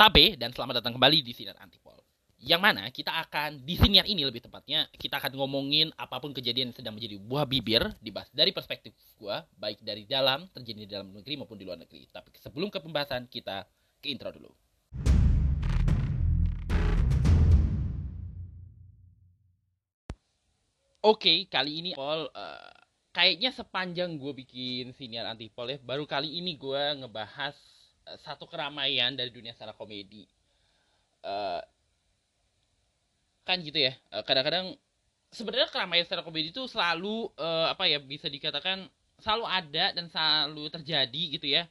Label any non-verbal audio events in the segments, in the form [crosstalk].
Tabe dan selamat datang kembali di Sinar Antipol. Yang mana kita akan di siniar ini lebih tepatnya kita akan ngomongin apa pun kejadian yang sedang menjadi buah bibir dibahas dari perspektif gua baik dari dalam terjadi di dalam negeri maupun di luar negeri. Tapi sebelum ke pembahasan kita ke intro dulu. Oke, kali ini Pol uh, kayaknya sepanjang gue bikin siniar antipol ya, baru kali ini gue ngebahas satu keramaian dari dunia stand komedi. Uh, kan gitu ya, uh, kadang-kadang sebenarnya keramaian stand komedi itu selalu uh, apa ya bisa dikatakan selalu ada dan selalu terjadi gitu ya.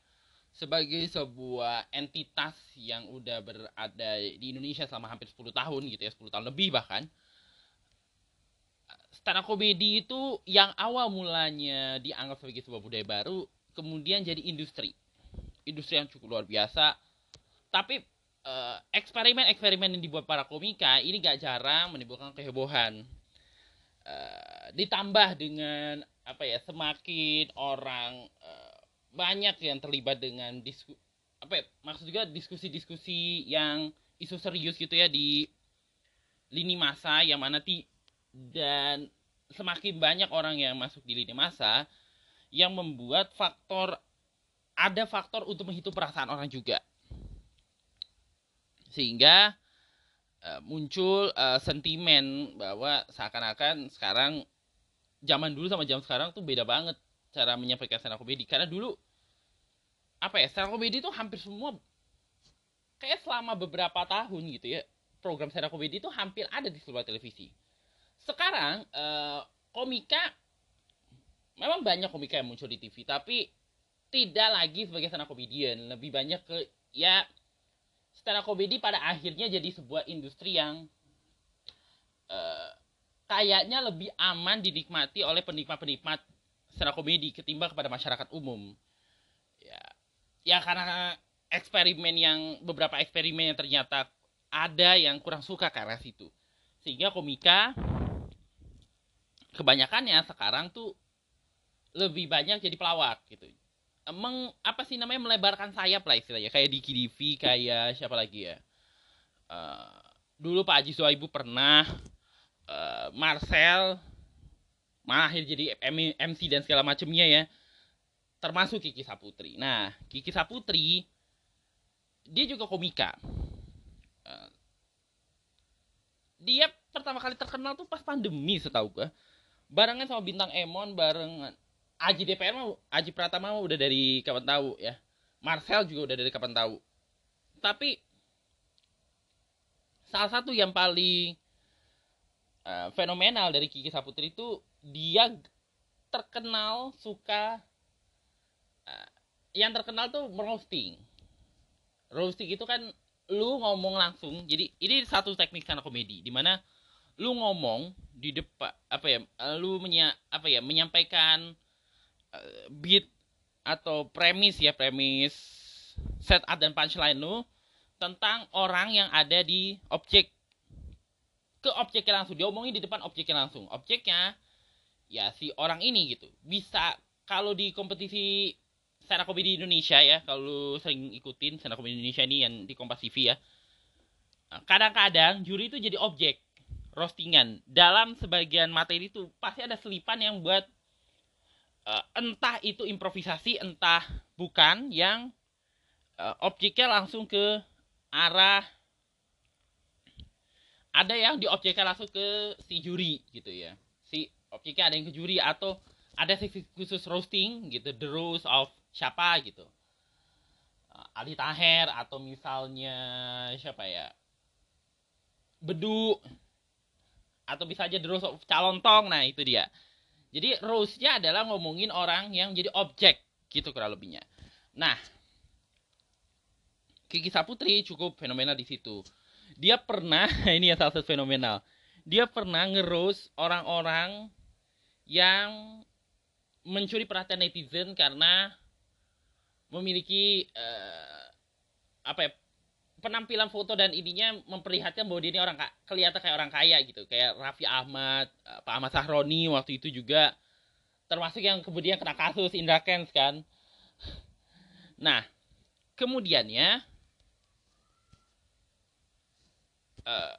Sebagai sebuah entitas yang udah berada di Indonesia selama hampir 10 tahun gitu ya 10 tahun lebih bahkan. Stand up comedy itu yang awal mulanya dianggap sebagai sebuah budaya baru kemudian jadi industri industri yang cukup luar biasa. Tapi uh, eksperimen-eksperimen yang dibuat para komika ini gak jarang menimbulkan kehebohan. Uh, ditambah dengan apa ya semakin orang uh, banyak yang terlibat dengan disku apa ya, maksud juga diskusi-diskusi yang isu serius gitu ya di lini masa yang mana ti dan semakin banyak orang yang masuk di lini masa yang membuat faktor ada faktor untuk menghitung perasaan orang juga. Sehingga uh, muncul uh, sentimen bahwa seakan-akan sekarang zaman dulu sama zaman sekarang tuh beda banget cara menyampaikan stand up comedy. Karena dulu apa ya stand up comedy itu hampir semua kayak selama beberapa tahun gitu ya program stand up comedy itu hampir ada di seluruh televisi. Sekarang uh, komika memang banyak komika yang muncul di TV tapi tidak lagi sebagai stand up comedian. Lebih banyak ke ya stand up comedy pada akhirnya jadi sebuah industri yang uh, kayaknya lebih aman dinikmati oleh penikmat-penikmat stand up comedy ketimbang kepada masyarakat umum. Ya ya karena eksperimen yang beberapa eksperimen yang ternyata ada yang kurang suka karena situ. Sehingga komika kebanyakannya sekarang tuh lebih banyak jadi pelawak gitu emang apa sih namanya melebarkan sayap lah istilahnya. Kayak di KDV kayak siapa lagi ya? Uh, dulu Pak Haji Suaibu pernah uh, Marcel malah jadi MC dan segala macamnya ya. Termasuk Kiki Saputri. Nah Kiki Saputri dia juga komika. Uh, dia pertama kali terkenal tuh pas pandemi setahu gue barengan sama bintang Emon barengan Aji DPR mau Aji Pratama udah dari kapan tahu ya. Marcel juga udah dari kapan tahu. Tapi salah satu yang paling uh, fenomenal dari Kiki Saputri itu dia terkenal suka uh, yang terkenal tuh roasting. Roasting itu kan lu ngomong langsung. Jadi ini satu teknik sana komedi di mana lu ngomong di depan apa ya lu menya apa ya menyampaikan beat atau premis ya premis setup dan punchline lu tentang orang yang ada di objek. Ke objeknya langsung diomongin di depan objeknya langsung. Objeknya ya si orang ini gitu. Bisa kalau di kompetisi stand komedi Indonesia ya kalau sering ikutin stand komedi Indonesia ini yang di Kompas TV ya. Kadang-kadang juri itu jadi objek roastingan. Dalam sebagian materi itu pasti ada selipan yang buat uh, entah itu improvisasi entah bukan yang uh, objeknya langsung ke arah ada yang di objeknya langsung ke si juri gitu ya. Si objeknya ada yang ke juri atau ada sesi khusus roasting gitu the roast of siapa gitu. Uh, Ali Taher atau misalnya siapa ya? Bedu atau bisa aja the rose of calontong nah itu dia jadi rose-nya adalah ngomongin orang yang jadi objek gitu kurang lebihnya. Nah Kiki Saputri cukup fenomenal di situ. Dia pernah [laughs] ini yang salah satu fenomenal. Dia pernah ngerus orang-orang yang mencuri perhatian netizen karena memiliki uh, apa ya penampilan foto dan ininya memperlihatkan bahwa dia ini orang kelihatan kayak orang kaya gitu. Kayak Raffi Ahmad eh, Pak Ahmad Sahroni waktu itu juga. Termasuk yang kemudian kena kasus Indra Kens kan. Nah kemudiannya uh,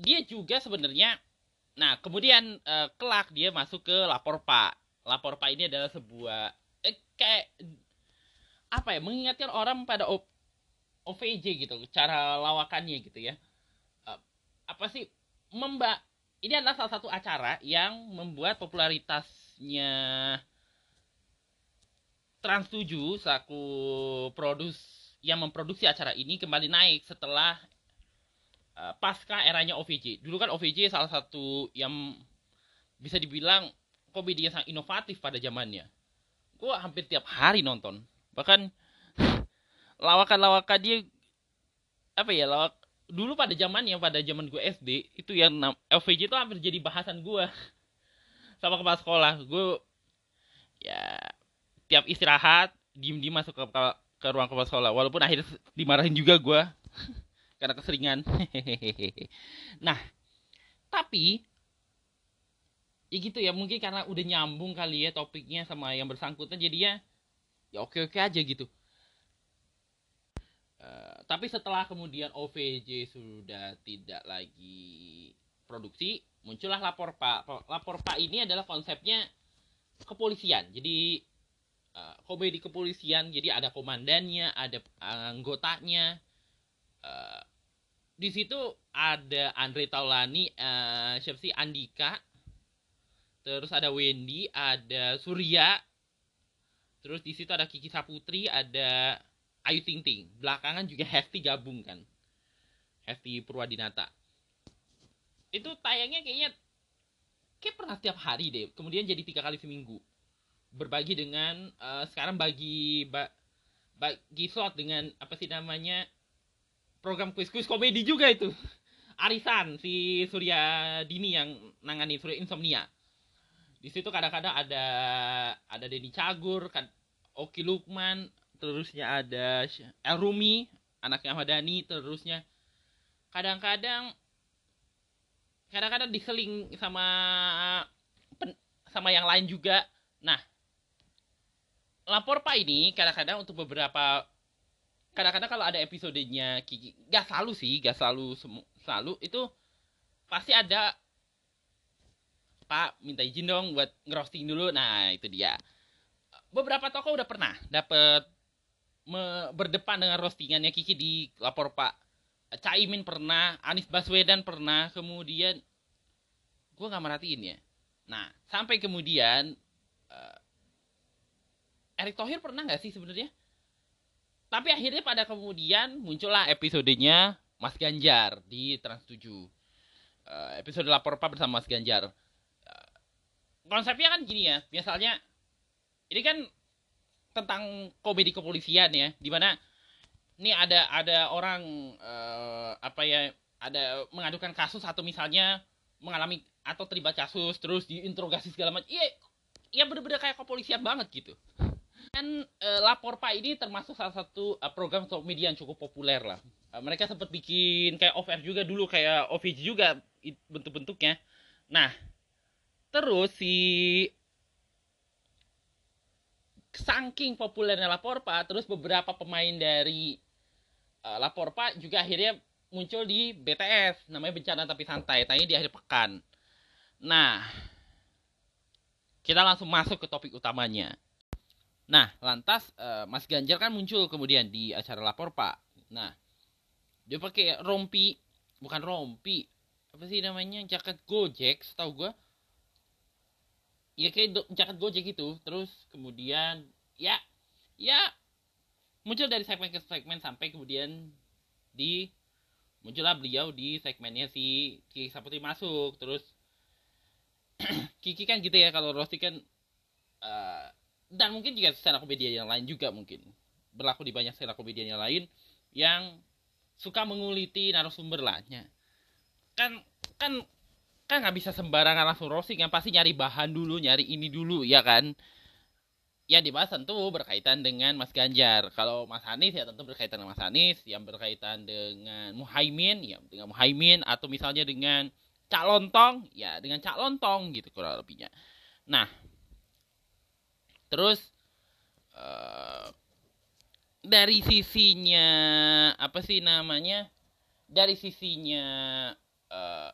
dia juga sebenarnya nah kemudian uh, kelak dia masuk ke lapor pak. Lapor pak ini adalah sebuah eh, kayak apa ya mengingatkan orang pada o, OVJ gitu cara lawakannya gitu ya uh, apa sih memba ini adalah salah satu acara yang membuat popularitasnya Trans 7 selaku produs yang memproduksi acara ini kembali naik setelah uh, pasca eranya OVJ. Dulu kan OVJ salah satu yang bisa dibilang komedi yang sangat inovatif pada zamannya. Gue hampir tiap hari nonton. Bahkan lawakan-lawakan dia apa ya lawak dulu pada zamannya pada zaman gue SD itu yang OVJ itu hampir jadi bahasan gue [laughs] sama kepala sekolah gue ya tiap istirahat diem diem masuk ke ke ruang kepala sekolah. Walaupun akhirnya dimarahin juga gue [laughs] karena keseringan. [laughs] Nah tapi ya gitu ya mungkin karena udah nyambung kali ya topiknya sama yang bersangkutan jadinya ya oke oke aja gitu tapi setelah kemudian OVJ sudah tidak lagi produksi muncullah lapor pak. Lapor pak ini adalah konsepnya kepolisian. Jadi uh, komedi kepolisian jadi ada komandannya ada anggotanya. Uh, di situ ada Andre Taulani uh, siapa sih? Andika. Terus ada Wendy ada Surya. Terus di situ ada Kiki Saputri ada Ayu Ting Ting. Belakangan juga Hefty gabung kan? Hefty Purwadinata. Itu tayangnya kayaknya kayak pernah setiap hari deh. Kemudian jadi tiga kali seminggu. Berbagi dengan uh, sekarang bagi ba, bagi slot dengan apa sih namanya program kuis-kuis komedi juga itu. [laughs] Arisan si Surya Dini yang nangani Surya Insomnia. Di situ kadang-kadang ada ada Denny Cagur kan Oki Lukman terusnya ada El Rumi anaknya Ahmad Dhani terusnya. Kadang-kadang kadang-kadang diseling sama sama yang lain juga. Nah lapor pak ini kadang-kadang untuk beberapa kadang-kadang kalau ada episodenya Kiki gak selalu sih gak selalu selalu itu pasti ada pak minta izin dong buat ngerosting dulu. Nah itu dia. Beberapa toko udah pernah dapet berdepan dengan roastingannya Kiki di lapor pak Caimin pernah Anies Baswedan pernah kemudian gue nggak merhatiin ya nah sampai kemudian uh, Erick Thohir pernah nggak sih sebenarnya? Tapi akhirnya pada kemudian muncullah episodenya Mas Ganjar di Trans 7. Uh, eh, episode lapor pak bersama Mas Ganjar. Uh, konsepnya kan gini ya, misalnya ini kan tentang komedi kepolisian ya, di mana ini ada ada orang uh, apa ya ada mengadukan kasus atau misalnya mengalami atau terlibat kasus terus diinterogasi segala macam. Iya iya bener-bener kayak kepolisian banget gitu. Kan uh, lapor pak ini termasuk salah satu uh, program media yang cukup populer lah. Uh, mereka sempat bikin kayak off air juga dulu kayak OVJ juga bentuk-bentuknya. Nah terus si saking populernya lapor pak terus beberapa pemain dari uh, lapor pak juga akhirnya muncul di BTS namanya bencana tapi santai tanya di akhir pekan nah kita langsung masuk ke topik utamanya Nah, lantas uh, Mas Ganjar kan muncul kemudian di acara lapor Pak. Nah, dia pakai rompi, bukan rompi, apa sih namanya jaket Gojek, setahu gue. Ya kayak jaket Gojek itu. Terus kemudian ya ya muncul dari segmen ke segmen sampai kemudian di muncullah beliau di segmennya si Kiki Saputri masuk. Terus [clears throat] Kiki kan gitu ya kalau Rosti kan uh, dan mungkin juga stand up yang lain juga mungkin. Berlaku di banyak stand up yang lain yang suka menguliti narasumber lahnya kan kan kan nggak bisa sembarangan langsung roasting yang pasti nyari bahan dulu nyari ini dulu ya kan? Ya dibahas tentu berkaitan dengan Mas Ganjar. Kalau Mas Anies ya tentu berkaitan dengan Mas Anies. Yang berkaitan dengan Muhaimin ya dengan Muhaimin atau misalnya dengan Cak Lontong ya dengan Cak Lontong gitu kurang lebihnya. Nah terus uh, dari sisinya apa sih namanya? Dari sisinya uh,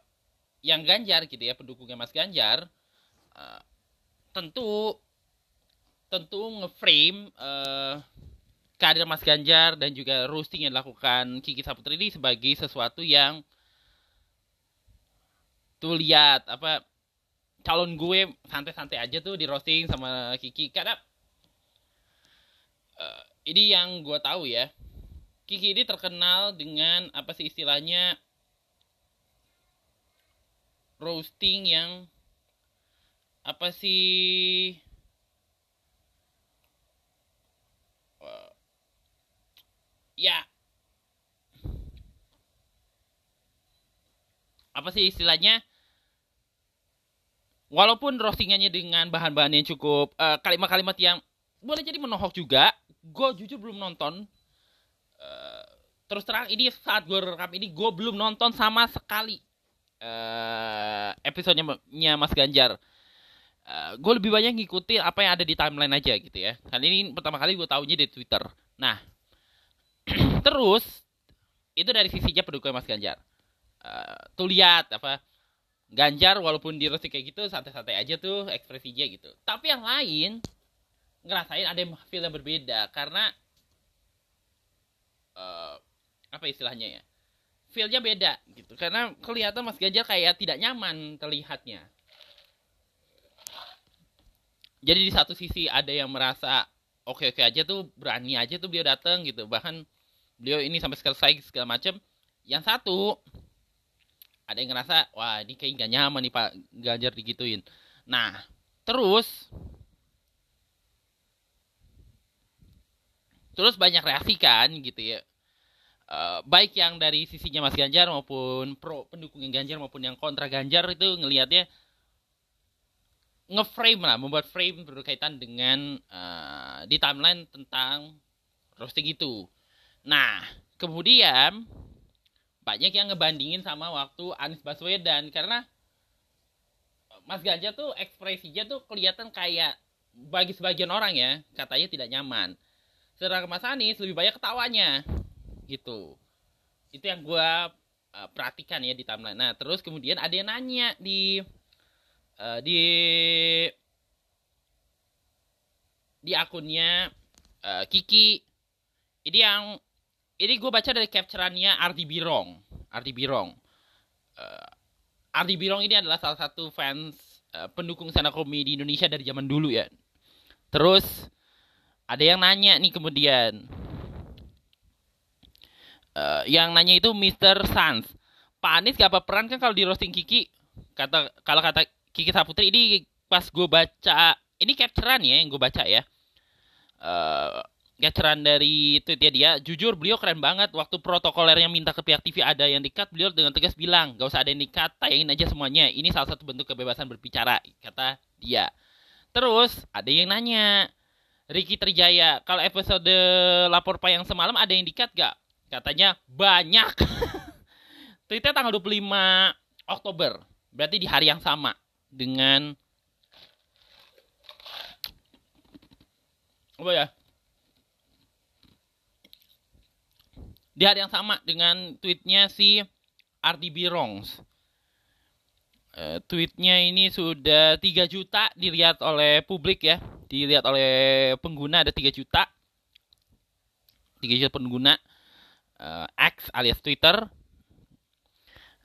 yang Ganjar gitu ya pendukungnya Mas Ganjar uh, tentu tentu ngeframe uh, karir Mas Ganjar dan juga roasting yang dilakukan Kiki Saputri ini sebagai sesuatu yang tuh lihat apa calon gue santai-santai aja tuh di roasting sama Kiki. Karena uh, ini yang gue tahu ya Kiki ini terkenal dengan apa sih istilahnya roasting yang apa sih? Uh, ya. Apa sih istilahnya? Walaupun roastingannya dengan bahan-bahan yang cukup uh, kalimat-kalimat uh, yang boleh jadi menohok juga gue jujur belum nonton. Uh, terus terang ini saat gue rekam ini gue belum nonton sama sekali uh, episodenya Mas Ganjar. Uh, gue lebih banyak ngikuti apa yang ada di timeline aja gitu ya. Kali ini pertama kali gue tahunya di Twitter. Nah, [clears throat] terus itu dari sisinya pendukung Mas Ganjar. Uh, tuh lihat apa Ganjar walaupun di kayak gitu santai-santai aja tuh ekspresinya gitu. Tapi yang lain ngerasain ada yang feel yang berbeda karena uh, apa istilahnya ya feelnya beda gitu. Karena kelihatan Mas Ganjar kayak tidak nyaman terlihatnya. Jadi di satu sisi ada yang merasa oke oke aja tuh berani aja tuh beliau datang gitu. Bahkan beliau ini sampai selesai segala macam yang satu ada yang ngerasa wah ini kayak gak nyaman nih Pak Ganjar digituin. Nah terus terus banyak reaksi kan gitu ya uh, baik yang dari sisinya Mas Ganjar maupun pro pendukung Ganjar maupun yang kontra Ganjar itu ngelihatnya ngeframe lah membuat frame berkaitan dengan uh, di timeline tentang roasting itu. Nah, kemudian banyak yang ngebandingin sama waktu Anies Baswedan karena Mas Ganjar tuh ekspresinya tuh kelihatan kayak bagi sebagian orang ya katanya tidak nyaman. Sedangkan Mas Anies lebih banyak ketawanya gitu. Itu yang gue uh, perhatikan ya di timeline. Nah terus kemudian ada yang nanya di uh, di di akunnya uh, Kiki. Ini yang ini gue baca dari capturannya Ardi Birong. Ardi Birong. Uh, Ardi Birong ini adalah salah satu fans uh, pendukung stand komedi di Indonesia dari zaman dulu ya. Terus ada yang nanya nih kemudian uh, yang nanya itu Mr. Sans. Pak Anies gak apa peran kan kalau di roasting Kiki? Kata kalau kata Kiki Saputri ini pas gue baca ini capturean ya yang gue baca ya. Uh, capturean dari tweetnya dia, jujur beliau keren banget waktu protokolernya minta ke pihak TV ada yang dikat, beliau dengan tegas bilang, gak usah ada yang dikat, tayangin aja semuanya. Ini salah satu bentuk kebebasan berbicara, kata dia. Terus ada yang nanya, Ricky Trijaya, kalau episode lapor payang semalam ada yang dikat gak? Katanya banyak. [laughs] Tweetnya tanggal 25 Oktober. Berarti di hari yang sama dengan apa ya? Di hari yang sama dengan tweetnya si Ardi Birongs. Uh, tweetnya ini sudah 3 juta dilihat oleh publik ya. Dilihat oleh pengguna ada 3 juta. 3 juta pengguna uh, X alias Twitter.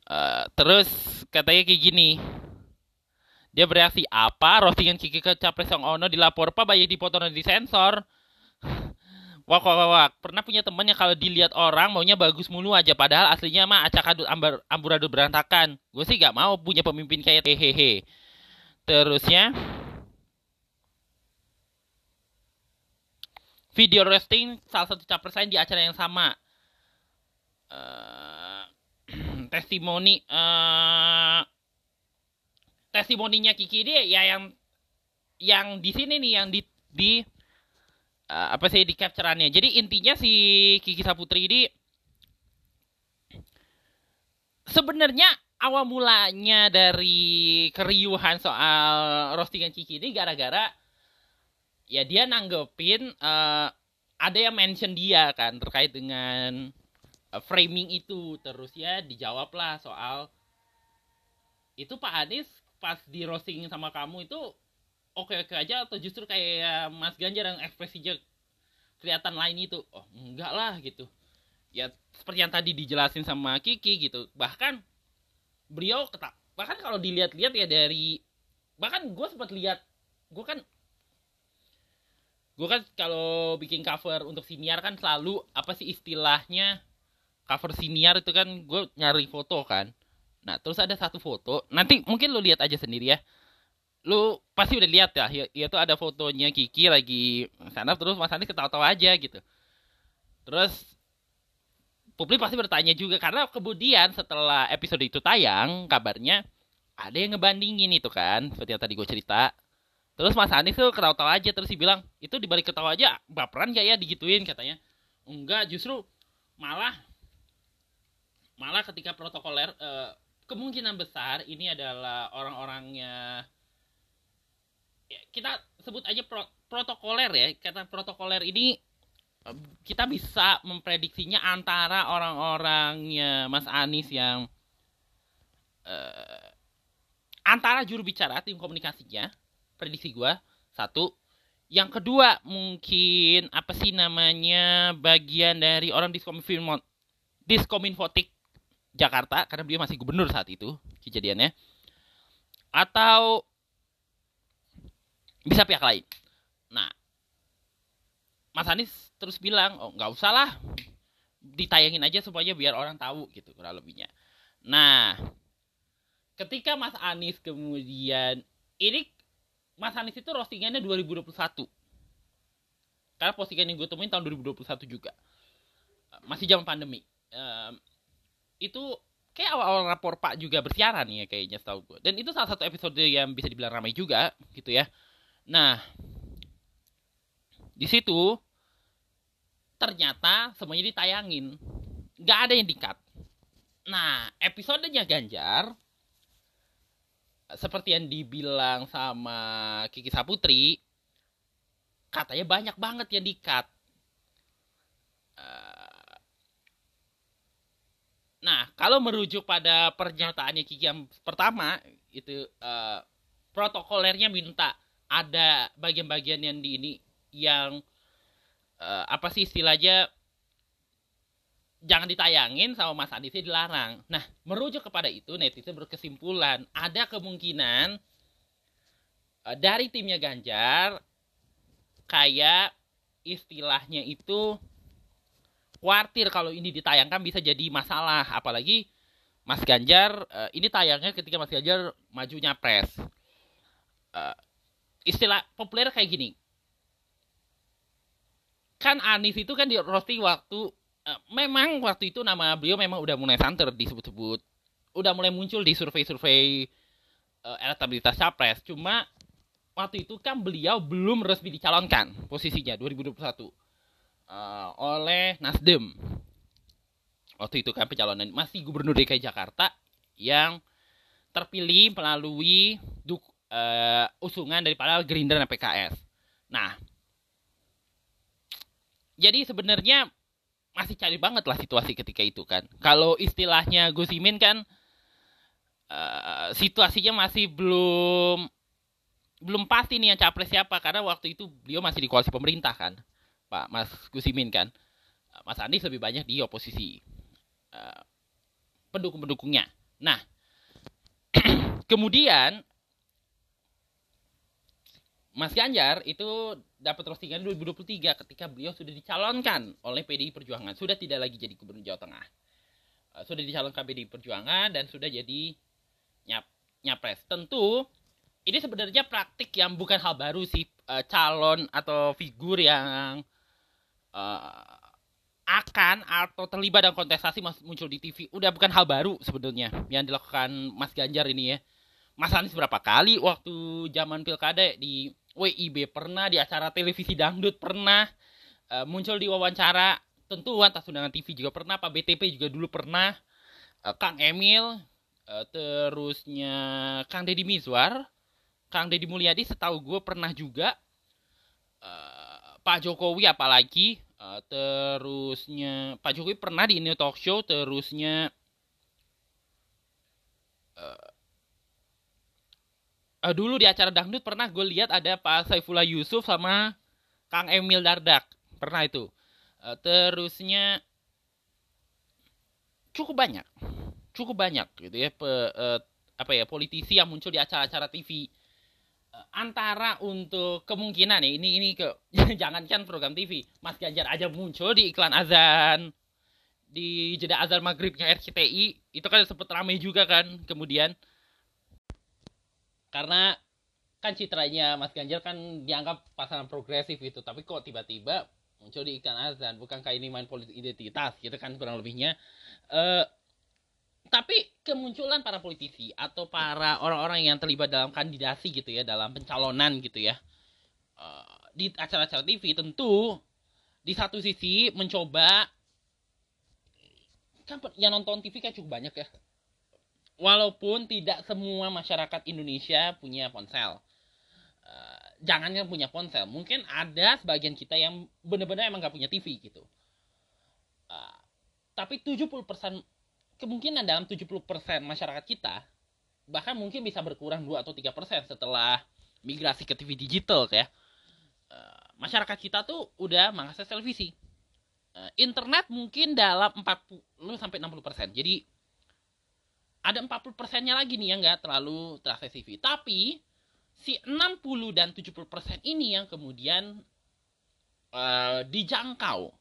Uh, terus katanya kayak gini. Dia bereaksi apa? Roastingan Kiki ke Capres Song Ono dilapor apa banyak dipotong dan disensor. Wah, [laughs] wah, wah. Pernah punya temen yang kalau dilihat orang maunya bagus mulu aja. Padahal aslinya mah acak adut ambar, berantakan. Gue sih gak mau punya pemimpin kayak hehehe. Terusnya. Video roasting salah satu capres lain di acara yang sama. Eh, [clears throat] testimoni uh, testimoninya Kiki dia ya yang yang di sini nih yang di di uh, apa sih di capturannya. Jadi intinya si Kiki Saputri ini sebenarnya awal mulanya dari keriuhan soal roastingan Kiki ini gara-gara ya dia nanggepin uh, ada yang mention dia kan terkait dengan framing itu terus ya dijawab lah soal itu Pak Anies pas di roasting sama kamu itu oke oke aja atau justru kayak Mas Ganjar yang ekspresinya kelihatan lain itu? Oh enggak lah gitu. Ya seperti yang tadi dijelasin sama Kiki gitu. Bahkan beliau ketak bahkan kalau dilihat-lihat ya dari bahkan gue sempat lihat gue kan gue kan kalau bikin cover untuk siniar kan selalu apa sih istilahnya cover siniar itu kan gue nyari foto kan. Nah terus ada satu foto nanti mungkin lo lihat aja sendiri ya. Lu pasti udah lihat ya, ya itu ada fotonya Kiki lagi sana terus Mas Anies ketawa-tawa aja gitu. Terus publik pasti bertanya juga karena kemudian setelah episode itu tayang kabarnya ada yang ngebandingin itu kan seperti yang tadi gue cerita. Terus Mas Anies tuh ketawa-tawa aja terus dia bilang itu dibalik ketawa aja baperan gak ya? Digituin katanya. Enggak justru malah malah ketika protokoler eh, kemungkinan besar ini adalah orang-orangnya ya, kita sebut aja pro, protokoler ya kata protokoler ini kita bisa memprediksinya antara orang-orangnya Mas Anies yang eh, antara juru bicara tim komunikasinya prediksi gue satu. Yang kedua mungkin apa sih namanya bagian dari orang diskominfo diskominfotik Jakarta karena dia masih gubernur saat itu kejadiannya. Atau bisa pihak lain. Nah Mas Anies terus bilang oh nggak usah lah. Ditayangin aja supaya biar orang tahu gitu kurang lebihnya. Nah ketika Mas Anies kemudian ini Mas Anies itu roastingannya 2021 karena postingan yang gue temuin tahun 2021 juga. Masih zaman pandemi itu kayak awal-awal rapor Pak juga bersiaran ya kayaknya setahu gue dan itu salah satu episode yang bisa dibilang ramai juga gitu ya. Nah di situ ternyata semuanya ditayangin. Nggak ada yang dikat nah episodenya Ganjar seperti yang dibilang sama Kiki Saputri katanya banyak banget yang dikat uh, nah kalau merujuk pada pernyataannya Kiki yang pertama itu uh, protokolernya minta ada bagian-bagian yang di ini yang uh, apa sih istilahnya jangan ditayangin sama Mas Anies dilarang. Nah, merujuk kepada itu netizen berkesimpulan ada kemungkinan uh, dari timnya Ganjar kayak istilahnya itu khawatir kalau ini ditayangkan bisa jadi masalah apalagi Mas Ganjar uh, ini tayangnya ketika Mas Ganjar maju nyapres. Uh, istilah populer kayak gini. Kan Anies itu kan di roasting waktu Eh, memang waktu itu nama beliau memang udah mulai santer disebut-sebut udah mulai muncul di survei-survei uh, elektabilitas capres cuma waktu itu kan beliau belum resmi dicalonkan posisinya 2021 uh, eh, oleh Nasdem waktu itu kan pencalonan masih gubernur DKI Jakarta yang terpilih melalui duk, uh, usungan daripada Gerindra dan PKS. Nah, jadi sebenarnya masih cari banget lah situasi ketika itu kan. Kalau istilahnya Gus Imin kan uh, situasinya masih belum belum pasti nih yang capres siapa karena waktu itu beliau masih di koalisi pemerintah kan. Pak Mas Gus Imin kan. Mas Anies lebih banyak di oposisi. Uh, pendukung-pendukungnya. Nah, [clears throat] kemudian Mas Ganjar itu dapat roastingan 2023 ketika beliau sudah dicalonkan oleh PDI Perjuangan, sudah tidak lagi jadi gubernur Jawa Tengah. Uh, sudah dicalonkan PDI Perjuangan dan sudah jadi nyap nyapres. Tentu ini sebenarnya praktik yang bukan hal baru sih calon atau figur yang uh, akan atau terlibat dalam kontestasi muncul di TV. Udah bukan hal baru sebenarnya yang dilakukan Mas Ganjar ini ya. Mas Anies berapa kali waktu zaman pilkada di WIB pernah di acara televisi dangdut pernah uh, muncul di wawancara tentu atas undangan TV juga pernah Pak BTP juga dulu pernah uh, Kang Emil uh, terusnya Kang Deddy Mizwar Kang Deddy Mulyadi setahu gue pernah juga Pak Jokowi apalagi uh, terusnya Pak Jokowi pernah di New Talk Show terusnya uh, uh, dulu di acara dangdut pernah gue lihat ada Pak Saifullah Yusuf sama Kang Emil Dardak. Pernah itu. Uh, terusnya cukup banyak. Cukup banyak gitu ya pe, uh, apa ya politisi yang muncul di acara-acara TV antara untuk kemungkinan nih ini ini ke [laughs] jangankan program TV Mas Ganjar aja muncul di iklan azan. Di jeda azan maghribnya RCTI itu kan sempat ramai juga kan kemudian. Karena kan citranya Mas Ganjar kan dianggap pasangan progresif itu tapi kok tiba-tiba muncul di iklan azan? Bukankah ini main politik identitas gitu kan kurang lebihnya? Uh, tapi kemunculan para politisi atau para orang-orang yang terlibat dalam kandidasi gitu ya dalam pencalonan gitu ya uh, di acara-acara TV tentu di satu sisi mencoba kan yang nonton TV kan cukup banyak ya. Walaupun tidak semua masyarakat Indonesia punya ponsel. Jangan yang punya ponsel mungkin ada sebagian kita yang benar-benar emang gak punya TV gitu. Uh, tapi 70% kemungkinan dalam 70% masyarakat kita bahkan mungkin bisa berkurang 2 atau 3% setelah migrasi ke TV digital ya. Uh, masyarakat kita tuh udah mengakses televisi. Uh, internet mungkin dalam 40 sampai 60% jadi ada 40 persennya lagi nih yang nggak terlalu terakses TV tapi si 60 dan 70% ini yang kemudian uh, dijangkau.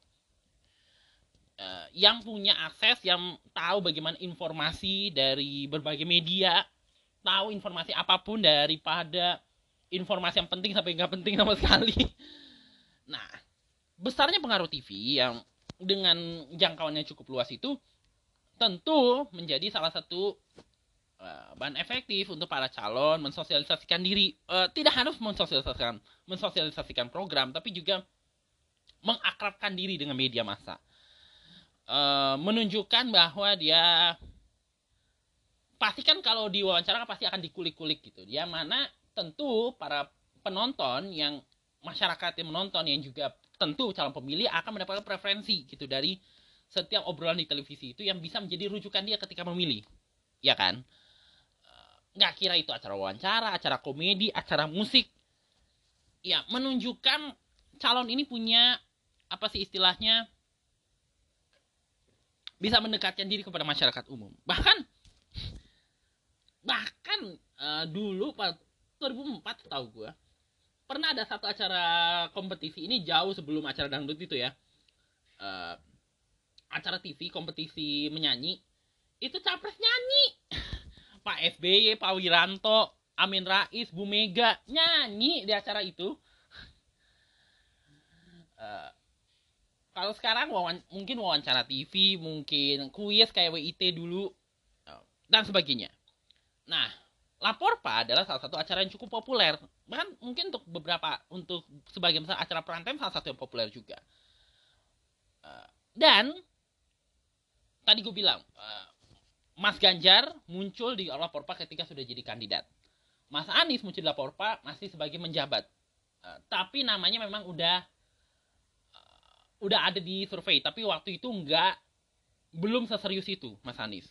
Uh, yang punya akses, yang tahu bagaimana informasi dari berbagai media, tahu informasi apa pun daripada informasi yang penting sampai nggak penting sama [laughs] sekali. Nah, besarnya pengaruh TV yang dengan jangkauannya cukup luas itu tentu menjadi salah satu Eh, bahan efektif untuk para calon mensosialisasikan diri uh, tidak harus mensosialisasikan mensosialisasikan program tapi juga mengakrabkan diri dengan media massa uh, menunjukkan bahwa dia pasti kan kalau diwawancara pasti akan dikulik-kulik gitu. Dia mana tentu para penonton yang masyarakat yang menonton yang juga tentu calon pemilih akan mendapatkan preferensi gitu dari setiap obrolan di televisi itu yang bisa menjadi rujukan dia ketika memilih. Ya kan? Nggak kira itu acara wawancara, acara komedi, acara musik. Ya, menunjukkan calon ini punya apa sih istilahnya bisa mendekatkan diri kepada masyarakat umum. Bahkan bahkan uh, dulu pada 2004 tahu gue pernah ada satu acara kompetisi ini jauh sebelum acara dangdut itu ya. Uh, acara TV kompetisi menyanyi itu capres nyanyi [laughs] Pak SBY, Pak Wiranto, Amin Rais, Bu Mega nyanyi di acara itu. Uh, kalau sekarang wawan, mungkin wawancara TV, mungkin kuis kayak WIT dulu dan sebagainya. Nah, Lapor Pak adalah salah satu acara yang cukup populer. Bahkan mungkin untuk beberapa untuk sebagian besar acara prime salah satu yang populer juga. Dan tadi gue bilang Mas Ganjar muncul di Laporpa ketika sudah jadi kandidat. Mas Anies muncul di Laporpa masih sebagai menjabat. Tapi namanya memang udah udah ada di survei, tapi waktu itu enggak belum seserius itu Mas Anies.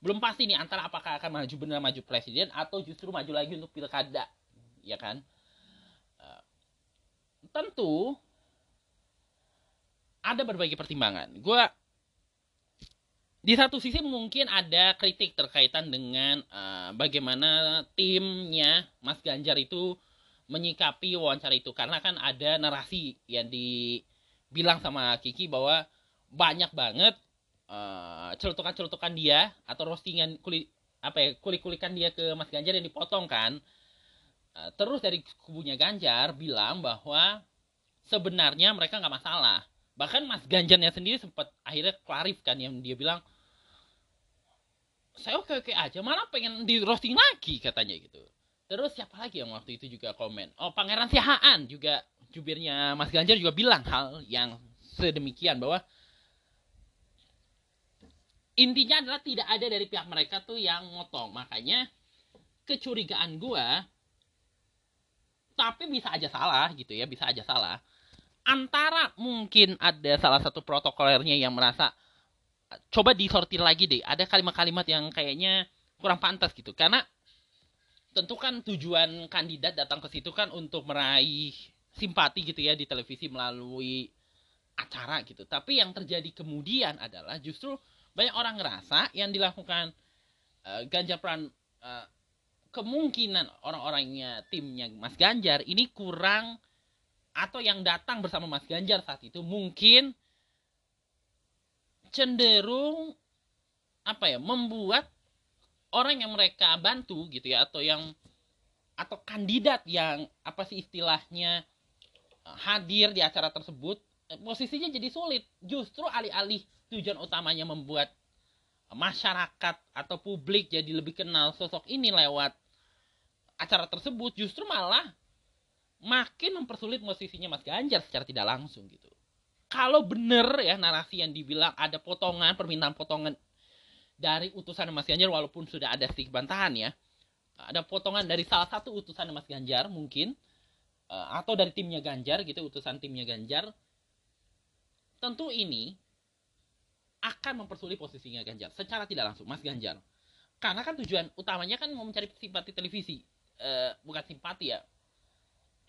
Belum pasti nih antara apakah akan maju benar maju presiden atau justru maju lagi untuk pilkada, ya kan? Uh, tentu ada berbagai pertimbangan. Gue di satu sisi mungkin ada kritik terkaitan dengan uh, bagaimana timnya Mas Ganjar itu menyikapi wawancara itu karena kan ada narasi yang dibilang sama Kiki bahwa banyak banget uh, celutukan-celutukan dia atau roastingan kulit apa ya kulik-kulikan dia ke Mas Ganjar yang dipotong kan. Uh, terus dari kubunya Ganjar bilang bahwa sebenarnya mereka nggak masalah. Bahkan Mas Ganjarnya sendiri sempat akhirnya klarif kan yang dia bilang saya oke oke aja malah pengen di roasting lagi katanya gitu. Terus siapa lagi yang waktu itu juga komen? Oh pangeran sihaan juga jubirnya Mas Ganjar juga bilang hal yang sedemikian bahwa intinya adalah tidak ada dari pihak mereka tuh yang motong. Makanya kecurigaan gua tapi bisa aja salah gitu ya bisa aja salah. Antara mungkin ada salah satu protokolernya yang merasa coba disortir lagi deh ada kalimat-kalimat yang kayaknya kurang pantas gitu. Karena tentu kan tujuan kandidat datang ke situ kan untuk meraih simpati gitu ya di televisi melalui acara gitu. Tapi yang terjadi kemudian adalah justru banyak orang ngerasa yang dilakukan uh, Ganjar Pran uh, kemungkinan orang-orangnya timnya Mas Ganjar ini kurang atau yang datang bersama Mas Ganjar saat itu mungkin cenderung apa ya membuat orang yang mereka bantu gitu ya atau yang atau kandidat yang apa sih istilahnya hadir di acara tersebut posisinya jadi sulit justru alih-alih tujuan utamanya membuat masyarakat atau publik jadi lebih kenal sosok ini lewat acara tersebut justru malah makin mempersulit posisinya Mas Ganjar secara tidak langsung gitu. Kalau bener ya narasi yang dibilang ada potongan permintaan potongan dari utusan Mas Ganjar walaupun sudah ada sedikit bantahan ya. Ada potongan dari salah satu utusan Mas Ganjar mungkin eh, atau dari timnya Ganjar gitu utusan timnya Ganjar. Tentu ini akan mempersulit posisinya Ganjar secara tidak langsung Mas Ganjar. Karena kan tujuan utamanya kan mau mencari simpati televisi, e, bukan simpati ya,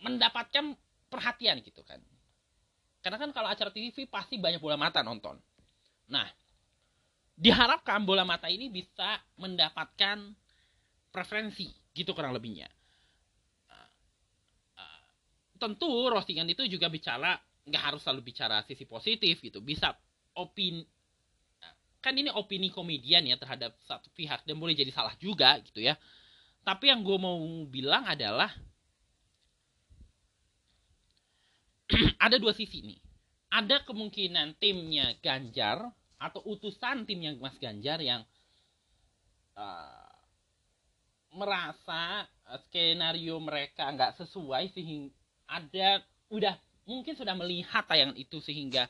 mendapatkan perhatian gitu kan. Karena kan kalau acara TV pasti banyak bola mata nonton. Nah, diharapkan bola mata ini bisa mendapatkan preferensi gitu kurang lebihnya. Tentu roastingan itu juga bicara nggak harus selalu bicara sisi positif gitu, bisa opini kan ini opini komedian ya terhadap satu pihak dan boleh jadi salah juga gitu ya. Tapi yang gue mau bilang adalah [clears throat] ada dua sisi nih. Ada kemungkinan timnya Ganjar atau utusan timnya Mas Ganjar yang uh, merasa skenario mereka nggak sesuai sehingga ada udah mungkin sudah melihat tayangan itu sehingga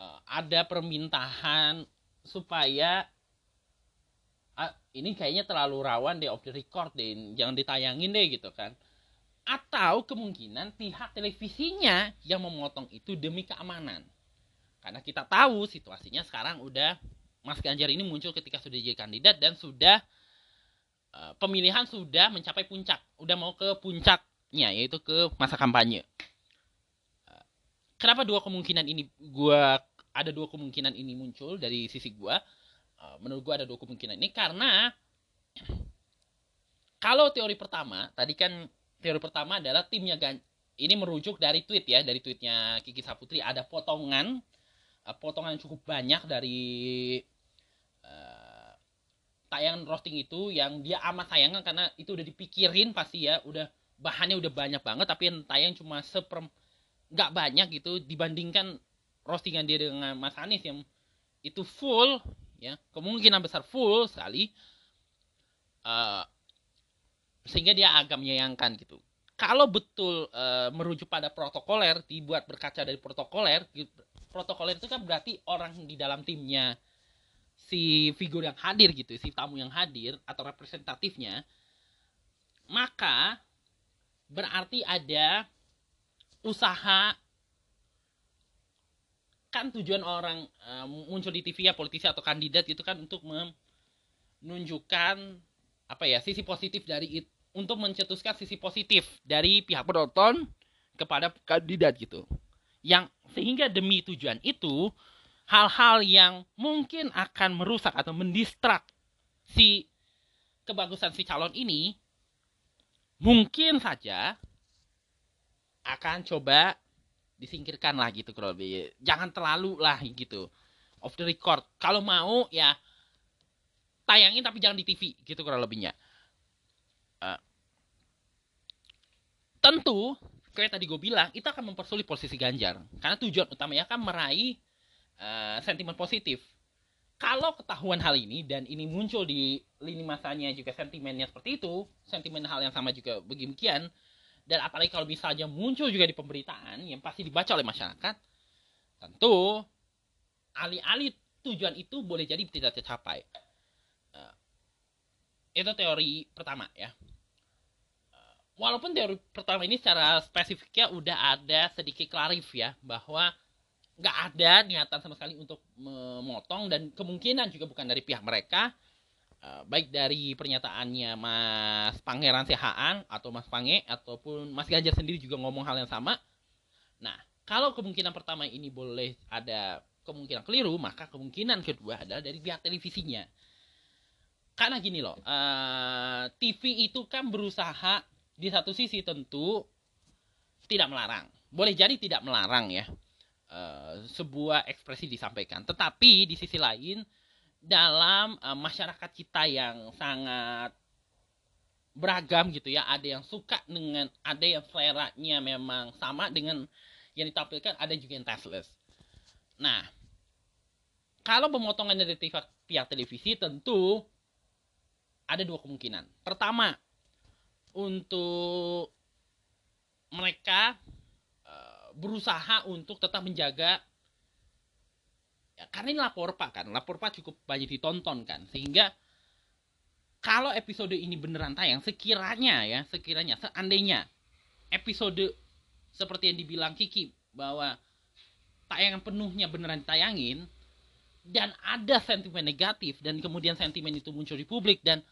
uh, ada permintaan supaya uh, ini kayaknya terlalu rawan deh off the record deh jangan ditayangin deh gitu kan. Atau kemungkinan pihak televisinya yang memotong itu demi keamanan. Karena kita tahu situasinya sekarang udah Mas Ganjar ini muncul ketika sudah jadi kandidat dan sudah uh, pemilihan sudah mencapai puncak, udah mau ke puncaknya yaitu ke masa kampanye. Kenapa dua kemungkinan ini gua ada dua kemungkinan ini muncul dari sisi gua? Uh, menurut gua ada dua kemungkinan ini karena [clears throat] kalau teori pertama tadi kan teori pertama adalah timnya Gan ini merujuk dari tweet ya dari tweetnya Kiki Saputri ada potongan uh, potongan cukup banyak dari uh, tayangan roasting itu yang dia amat sayangkan karena itu udah dipikirin pasti ya udah bahannya udah banyak banget tapi yang tayang cuma seper nggak banyak gitu dibandingkan roastingan dia dengan Mas Anies yang itu full ya. Kemungkinan besar full sekali. Uh, sehingga dia agak menyayangkan gitu. Kalau betul e, merujuk pada protokoler dibuat berkaca dari protokoler protokoler itu kan berarti orang di dalam timnya si figur yang hadir gitu si tamu yang hadir atau representatifnya maka berarti ada usaha kan tujuan orang e, muncul di TV ya politisi atau kandidat itu kan untuk menunjukkan apa ya sisi positif dari itu untuk mencetuskan sisi positif dari pihak penonton kepada kandidat gitu. Yang sehingga demi tujuan itu hal-hal yang mungkin akan merusak atau mendistrak si kebagusan si calon ini mungkin saja akan coba disingkirkan lah gitu kalau jangan terlalu lah gitu. Off the record. Kalau mau ya tayangin tapi jangan di TV gitu kurang lebihnya. Uh, tentu kayak tadi gue bilang itu akan mempersulit posisi Ganjar. Karena tujuan utamanya kan meraih uh, sentimen positif kalau ketahuan hal ini dan ini muncul di lini masanya juga sentimennya seperti itu sentimen hal yang sama juga beginian dan apalagi kalau misalnya muncul juga di pemberitaan yang pasti dibaca oleh masyarakat tentu alih-alih tujuan itu boleh jadi tidak tercapai. Uh, itu teori pertama ya. Walaupun teori pertama ini secara spesifiknya udah ada sedikit klarif ya bahwa nggak ada niatan sama sekali untuk memotong dan kemungkinan juga bukan dari pihak mereka uh, baik dari pernyataannya Mas Pangeran Sehaan atau Mas Pange ataupun Mas Ganjar sendiri juga ngomong hal yang sama. Nah, kalau kemungkinan pertama ini boleh ada kemungkinan keliru, maka kemungkinan kedua adalah dari pihak televisinya. Karena gini loh, eh, TV itu kan berusaha di satu sisi tentu tidak melarang. Boleh jadi tidak melarang ya uh, sebuah ekspresi disampaikan. Tetapi di sisi lain dalam uh, masyarakat kita yang sangat beragam gitu ya, ada yang suka dengan ada yang selera-nya memang sama dengan yang ditampilkan, ada juga yang tasteless. Nah, kalau pemotongan dari pihak televisi tentu ada dua kemungkinan. Pertama, untuk mereka berusaha untuk tetap menjaga. Ya, karena ini lapor pak kan. Lapor pak cukup banyak ditonton kan. Sehingga kalau episode ini beneran tayang sekiranya ya sekiranya seandainya episode seperti yang dibilang Kiki bahwa tayangan penuhnya beneran tayangin dan ada sentimen negatif dan kemudian sentimen itu muncul di publik dan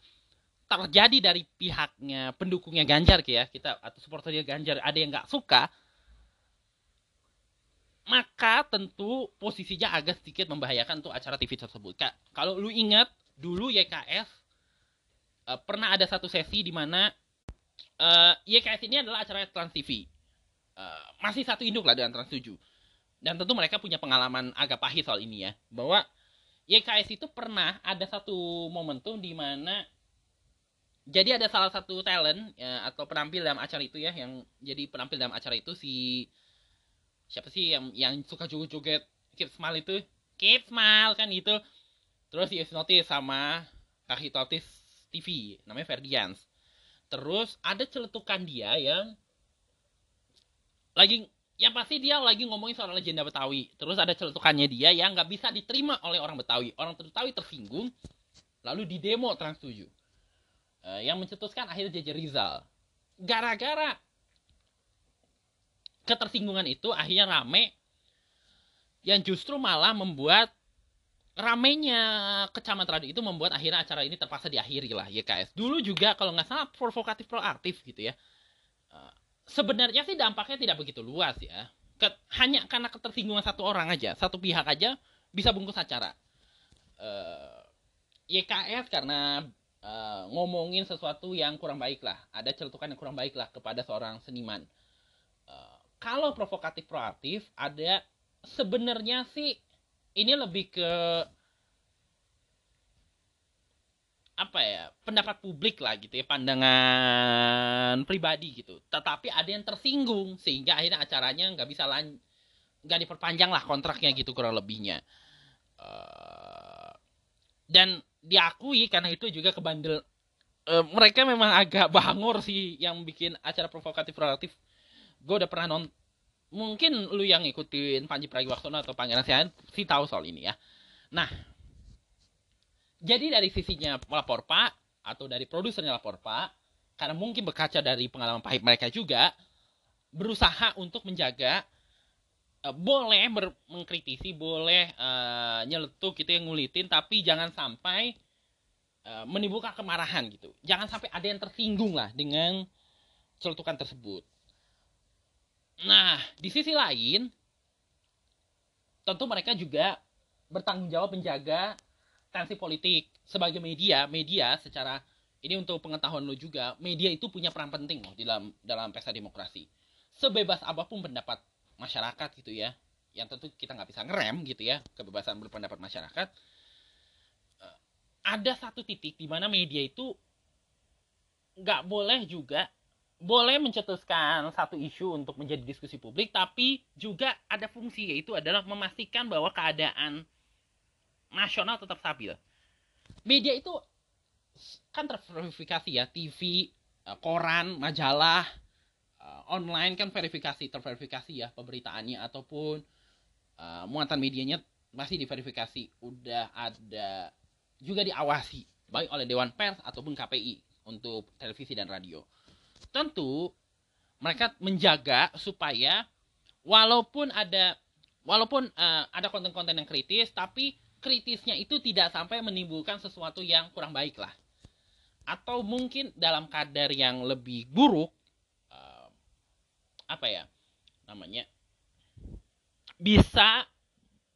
terjadi dari pihaknya pendukungnya Ganjar ya. Kita atau supporternya Ganjar ada yang nggak suka maka tentu posisinya agak sedikit membahayakan untuk acara TV tersebut. Kak, kalau lu ingat dulu YKS uh, eh, pernah ada satu sesi di mana uh, eh, YKS ini adalah acara Trans TV. Uh, eh, masih satu induk lah dengan Trans 7. Dan tentu mereka punya pengalaman agak pahit soal ini ya, bahwa YKS itu pernah ada satu momentum di mana jadi ada salah satu talent ya, atau penampil dalam acara itu ya yang jadi penampil dalam acara itu si siapa sih yang yang suka joget-joget? Keep smile itu. Keep smile kan itu. Terus si Notice sama kaki Totis TV namanya Ferdians. Terus ada celetukan dia yang lagi yang pasti dia lagi ngomongin soal legenda Betawi. Terus ada celetukannya dia yang nggak bisa diterima oleh orang Betawi. Orang Betawi tersinggung lalu di demo Trans 7 uh, yang mencetuskan akhirnya jadi Rizal. Gara-gara ketersinggungan itu akhirnya rame yang justru malah membuat ramenya kecamatan radio itu membuat akhirnya acara ini terpaksa diakhiri lah YKS. Dulu juga kalau nggak salah provokatif proaktif gitu ya. Eh, sebenarnya sih dampaknya tidak begitu luas ya. Hanya karena ketersinggungan satu orang aja, satu pihak aja bisa bungkus acara. Eh, YKS karena uh, ngomongin sesuatu yang kurang baik lah, ada celutukan yang kurang baik lah kepada seorang seniman kalau provokatif proaktif ada sebenarnya sih ini lebih ke apa ya pendapat publik lah gitu ya pandangan pribadi gitu. Tetapi ada yang tersinggung sehingga akhirnya acaranya nggak bisa lan nggak diperpanjang lah kontraknya gitu kurang lebihnya. Uh, dan diakui karena itu juga kebandel uh, mereka memang agak bangor sih yang bikin acara provokatif proaktif gue udah pernah non mungkin lu yang ngikutin Panji Pragiwaksono atau Pangeran Sian sih tahu soal ini ya. Nah, jadi dari sisinya lapor Pak atau dari produsernya lapor Pak, karena mungkin berkaca dari pengalaman pahit mereka juga, berusaha untuk menjaga uh, boleh mengkritisi, boleh uh, nyeletuk gitu yang ngulitin, tapi jangan sampai uh, menimbulkan kemarahan gitu. Jangan sampai ada yang tersinggung lah dengan celutukan tersebut. Nah, di sisi lain, tentu mereka juga bertanggung jawab menjaga tensi politik sebagai media. Media secara ini untuk pengetahuan lo juga, media itu punya peran penting loh dalam dalam pesta demokrasi. Sebebas apa pun pendapat masyarakat gitu ya, yang tentu kita nggak bisa ngerem gitu ya kebebasan berpendapat masyarakat. Eh, ada satu titik di mana media itu nggak boleh juga boleh mencetuskan satu isu untuk menjadi diskusi publik, tapi juga ada fungsi yaitu adalah memastikan bahwa keadaan nasional tetap stabil. Media itu kan terverifikasi ya, TV, eh, koran, majalah, eh, online kan verifikasi, terverifikasi ya pemberitaannya ataupun uh, muatan medianya masih diverifikasi, udah ada juga diawasi baik oleh Dewan Pers ataupun KPI untuk televisi dan radio tentu mereka menjaga supaya walaupun ada walaupun uh, ada konten-konten yang kritis tapi kritisnya itu tidak sampai menimbulkan sesuatu yang kurang baik lah. Atau mungkin dalam kadar yang lebih buruk uh, apa ya namanya bisa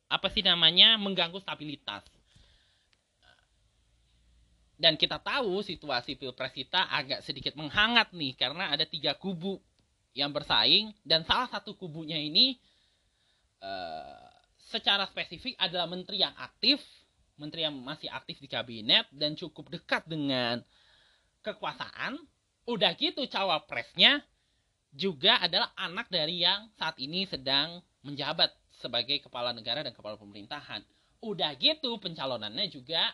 apa sih namanya mengganggu stabilitas dan kita tahu situasi pilpres kita agak sedikit menghangat nih karena ada tiga kubu yang bersaing dan salah satu kubunya ini uh, secara spesifik adalah menteri yang aktif, menteri yang masih aktif di kabinet dan cukup dekat dengan kekuasaan. Udah gitu cawapresnya juga adalah anak dari yang saat ini sedang menjabat sebagai kepala negara dan kepala pemerintahan. Udah gitu pencalonannya juga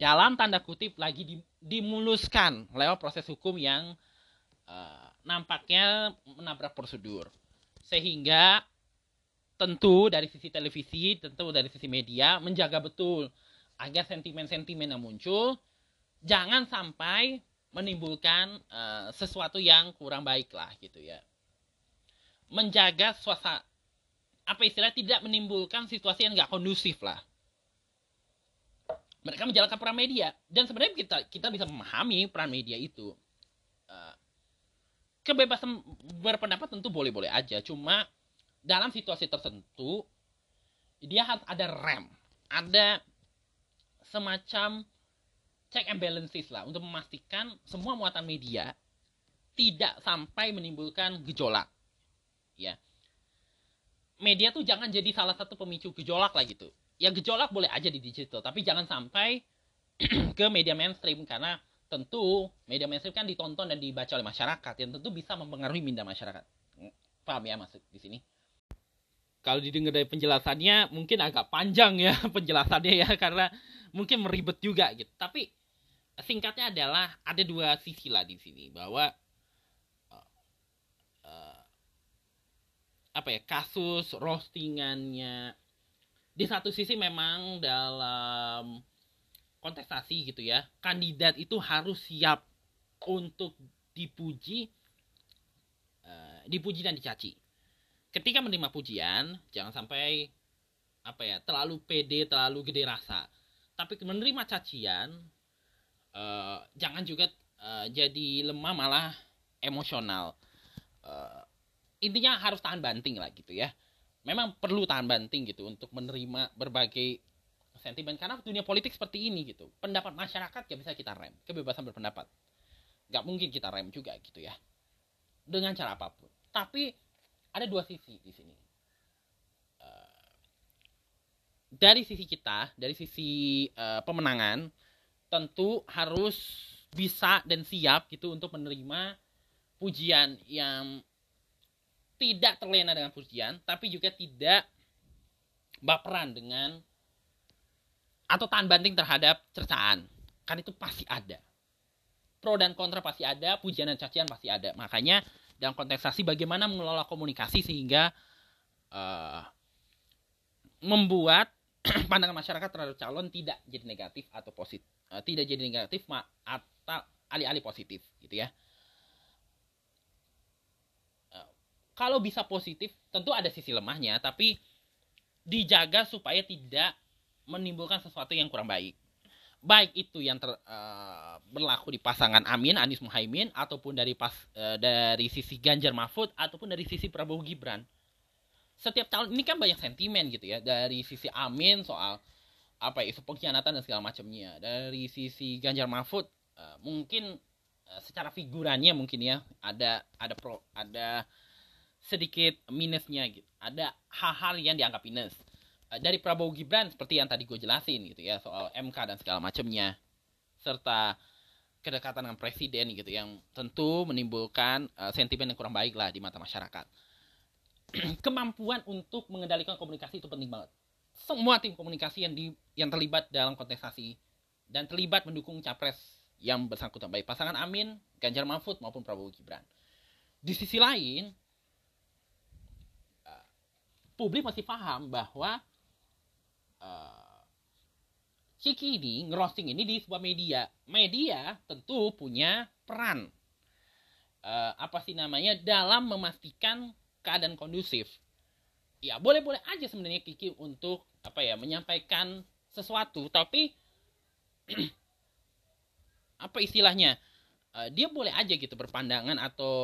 dalam tanda kutip lagi dimuluskan lewat proses hukum yang uh, nampaknya menabrak prosedur. Sehingga tentu dari sisi televisi, tentu dari sisi media menjaga betul agar sentimen-sentimen yang muncul jangan sampai menimbulkan uh, sesuatu yang kurang baik lah gitu ya. Menjaga suasana apa istilah tidak menimbulkan situasi yang nggak kondusif lah. Mereka menjalankan peran media dan sebenarnya kita kita bisa memahami peran media itu. Uh, kebebasan berpendapat tentu boleh-boleh aja, cuma dalam situasi tertentu dia harus ada rem, ada semacam check and balances lah untuk memastikan semua muatan media tidak sampai menimbulkan gejolak. Ya. Media tuh jangan jadi salah satu pemicu gejolak lah gitu. Ya gejolak boleh aja di digital, tapi jangan sampai [clears throat] ke media mainstream karena tentu media mainstream kan ditonton dan dibaca oleh masyarakat yang tentu bisa mempengaruhi minda masyarakat. Paham ya maksud di sini? Kalau didengar dari penjelasannya mungkin agak panjang ya [laughs] penjelasannya ya karena mungkin meribet juga gitu. Tapi singkatnya adalah ada dua sisi lah di sini bahwa uh, apa ya kasus roastingannya di satu sisi memang dalam kontestasi gitu ya kandidat itu harus siap untuk dipuji uh, dipuji dan dicaci. Ketika menerima pujian jangan sampai apa ya terlalu pede terlalu gede rasa. Tapi menerima cacian uh, jangan juga uh, jadi lemah malah emosional. Intinya harus tahan banting lah gitu ya memang perlu tahan banting gitu untuk menerima berbagai sentimen. Karena dunia politik seperti ini gitu pendapat masyarakat gak bisa kita rem. Kebebasan berpendapat gak mungkin kita rem juga gitu ya. Dengan cara apa pun. Tapi ada dua sisi di sini. Uh, dari sisi kita dari sisi uh, pemenangan tentu harus bisa dan siap gitu untuk menerima pujian yang tidak terlena dengan pujian tapi juga tidak baperan dengan atau tahan banting terhadap cercaan. Kan itu pasti ada. Pro dan kontra pasti ada pujian dan cacian pasti ada. Makanya dalam kontestasi bagaimana mengelola komunikasi sehingga uh, membuat [clears throat] pandangan masyarakat terhadap calon tidak jadi negatif atau positif uh, tidak jadi negatif ma atau alih-alih positif gitu ya uh, kalau bisa positif tentu ada sisi lemahnya tapi dijaga supaya tidak menimbulkan sesuatu yang kurang baik. Baik itu yang ter, uh, berlaku di pasangan Amin Anies Muhaimin ataupun dari pas uh, dari sisi Ganjar Mahfud ataupun dari sisi Prabowo Gibran. Setiap calon ini kan banyak sentimen gitu ya dari sisi Amin soal apa ya, isu pengkhianatan dan segala macamnya. Dari sisi Ganjar Mahfud uh, mungkin uh, secara figurannya mungkin ya ada ada pro ada sedikit minusnya gitu. Ada hal-hal yang dianggap minus Eh, dari Prabowo Gibran seperti yang tadi gue jelasin gitu ya soal MK dan segala macamnya serta kedekatan dengan presiden gitu yang tentu menimbulkan uh, sentimen yang kurang baik lah di mata masyarakat. [clears throat] Kemampuan untuk mengendalikan komunikasi itu penting banget. Semua tim komunikasi yang di yang terlibat dalam kontestasi dan terlibat mendukung capres yang bersangkutan baik pasangan Amin, Ganjar Mahfud maupun Prabowo Gibran. Di sisi lain, publik masih paham bahwa uh, Ciki ini ngerosting ini di sebuah media. Media tentu punya peran. uh, apa sih namanya dalam memastikan keadaan kondusif ya boleh-boleh aja sebenarnya Kiki untuk apa ya menyampaikan sesuatu tapi [clears throat] apa istilahnya uh, dia boleh aja gitu berpandangan atau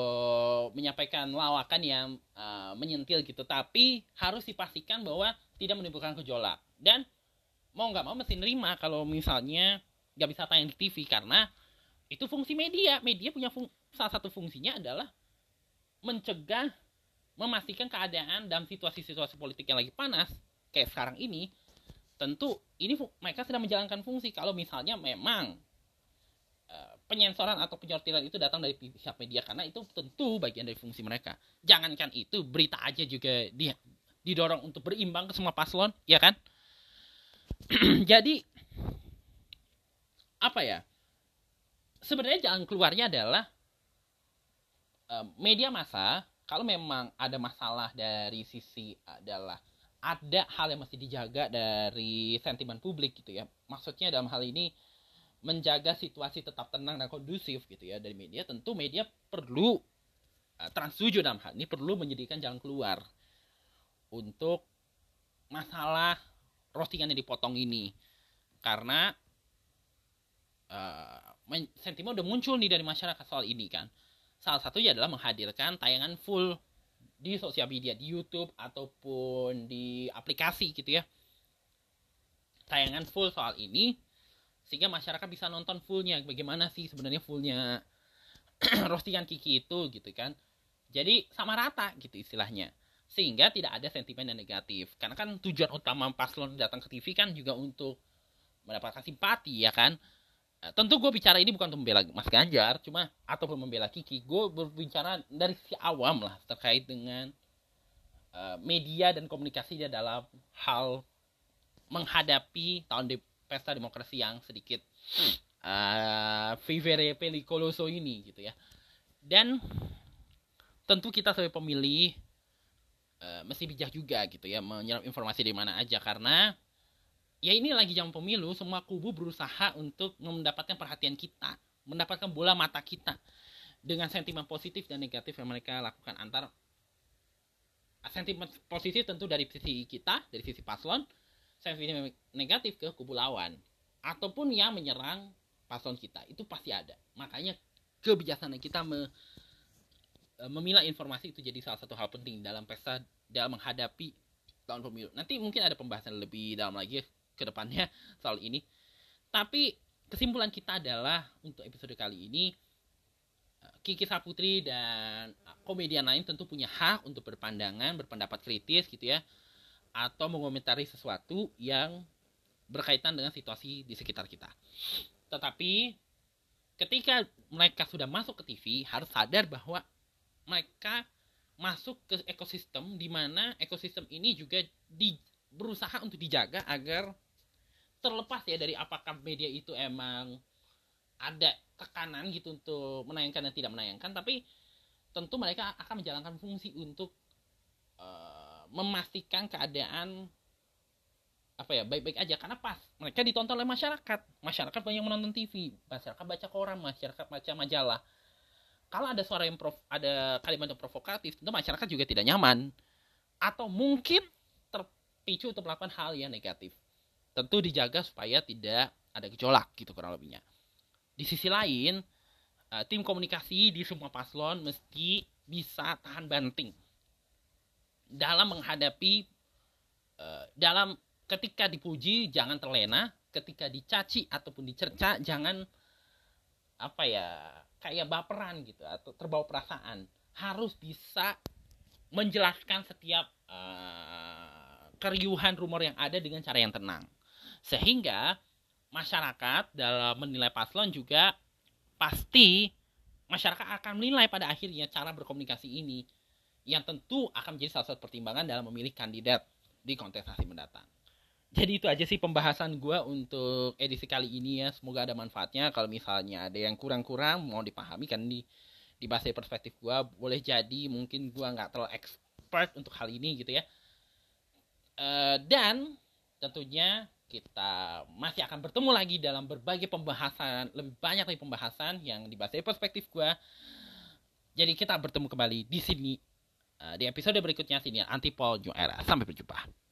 menyampaikan lawakan yang uh, menyentil gitu. Tapi harus dipastikan bahwa tidak menimbulkan gejolak. Dan mau nggak mau mesti nerima kalau misalnya nggak bisa tayang di TV karena itu fungsi media. Media punya fung salah satu fungsinya adalah mencegah memastikan keadaan dalam situasi-situasi politik yang lagi panas kayak sekarang ini. Tentu ini mereka sedang menjalankan fungsi. Kalau misalnya memang penyensoran atau penyortiran itu datang dari pihak media. Karena itu tentu bagian dari fungsi mereka. Jangankan itu berita aja juga dia didorong untuk berimbang ke semua paslon ya kan? [clears throat] Jadi apa ya? Sebenarnya jalan keluarnya adalah uh, media massa kalau memang ada masalah dari sisi adalah ada hal yang mesti dijaga dari sentimen publik gitu ya. Maksudnya dalam hal ini menjaga situasi tetap tenang dan kondusif gitu ya dari media. Tentu media perlu uh, transtuju dalam hal ini perlu menyediakan jalan keluar untuk masalah roastingan yang dipotong ini. Karena uh, sentimen udah muncul nih dari masyarakat soal ini kan Salah satunya adalah menghadirkan tayangan full di sosial media, di YouTube ataupun di aplikasi gitu ya. Tayangan full soal ini sehingga masyarakat bisa nonton fullnya. Bagaimana sih sebenarnya fullnya? [clears throat] Roastingan Kiki itu gitu kan. Jadi sama rata gitu istilahnya. Sehingga tidak ada sentimen yang negatif. Karena kan tujuan utama paslon datang ke TV kan juga untuk mendapatkan simpati ya kan. Nah, tentu gue bicara ini bukan untuk membela Mas Ganjar, cuma ataupun membela Kiki. Gue berbicara dari si awam lah terkait dengan uh, media dan komunikasi dia dalam hal menghadapi tahun de pesta demokrasi yang sedikit uh, vivere pelicoloso ini gitu ya. Dan tentu kita sebagai pemilih uh, mesti bijak juga gitu ya menyerap informasi dari mana aja. Karena ya ini lagi jam pemilu semua kubu berusaha untuk mendapatkan perhatian kita mendapatkan bola mata kita. Dengan sentimen positif dan negatif yang mereka lakukan. Antar sentimen positif tentu dari sisi kita dari sisi paslon sentimen negatif ke kubu lawan ataupun yang menyerang paslon kita. Itu pasti ada. Makanya kebijaksanaan kita me, e, memilah informasi itu jadi salah satu hal penting dalam pesta dalam menghadapi tahun pemilu. Nanti mungkin ada pembahasan lebih dalam lagi ke depannya [laughs] soal ini. Tapi kesimpulan kita adalah untuk episode kali ini eh, Kiki Saputri dan komedian lain tentu punya hak untuk berpandangan, berpendapat kritis gitu ya atau mengomentari sesuatu yang berkaitan dengan situasi di sekitar kita. Tetapi ketika mereka sudah masuk ke TV harus sadar bahwa mereka masuk ke ekosistem di mana ekosistem ini juga di, berusaha untuk dijaga agar terlepas ya dari apakah media itu emang ada tekanan gitu untuk menayangkan dan tidak menayangkan tapi tentu mereka akan menjalankan fungsi untuk uh, memastikan keadaan apa ya baik-baik aja. Karena pas mereka ditonton oleh masyarakat. Masyarakat banyak menonton TV masyarakat baca koran masyarakat baca majalah. Kalau ada suara yang prof, ada kalimat yang provokatif tentu masyarakat juga tidak nyaman. Atau mungkin terpicu untuk melakukan hal yang negatif. Tentu dijaga supaya tidak ada gejolak gitu kurang lebihnya. Di sisi lain, uh, tim komunikasi di semua paslon mesti bisa tahan banting dalam menghadapi uh, dalam ketika dipuji jangan terlena, ketika dicaci ataupun dicerca jangan apa ya kayak baperan gitu atau terbawa perasaan. Harus bisa menjelaskan setiap uh, keriuhan rumor yang ada dengan cara yang tenang. Sehingga masyarakat dalam menilai paslon juga pasti masyarakat akan menilai pada akhirnya cara berkomunikasi ini yang tentu akan menjadi salah satu pertimbangan dalam memilih kandidat di kontestasi mendatang. Jadi itu aja sih pembahasan gue untuk edisi kali ini ya. Semoga ada manfaatnya. Kalau misalnya ada yang kurang-kurang mau dipahami kan di di bahasa perspektif gue boleh jadi mungkin gue nggak terlalu expert untuk hal ini gitu ya. Uh, dan tentunya kita masih akan bertemu lagi dalam berbagai pembahasan lebih banyak lagi pembahasan yang dibahas dari perspektif gue jadi kita bertemu kembali di sini uh, di episode berikutnya sini Antipol New Era. Sampai berjumpa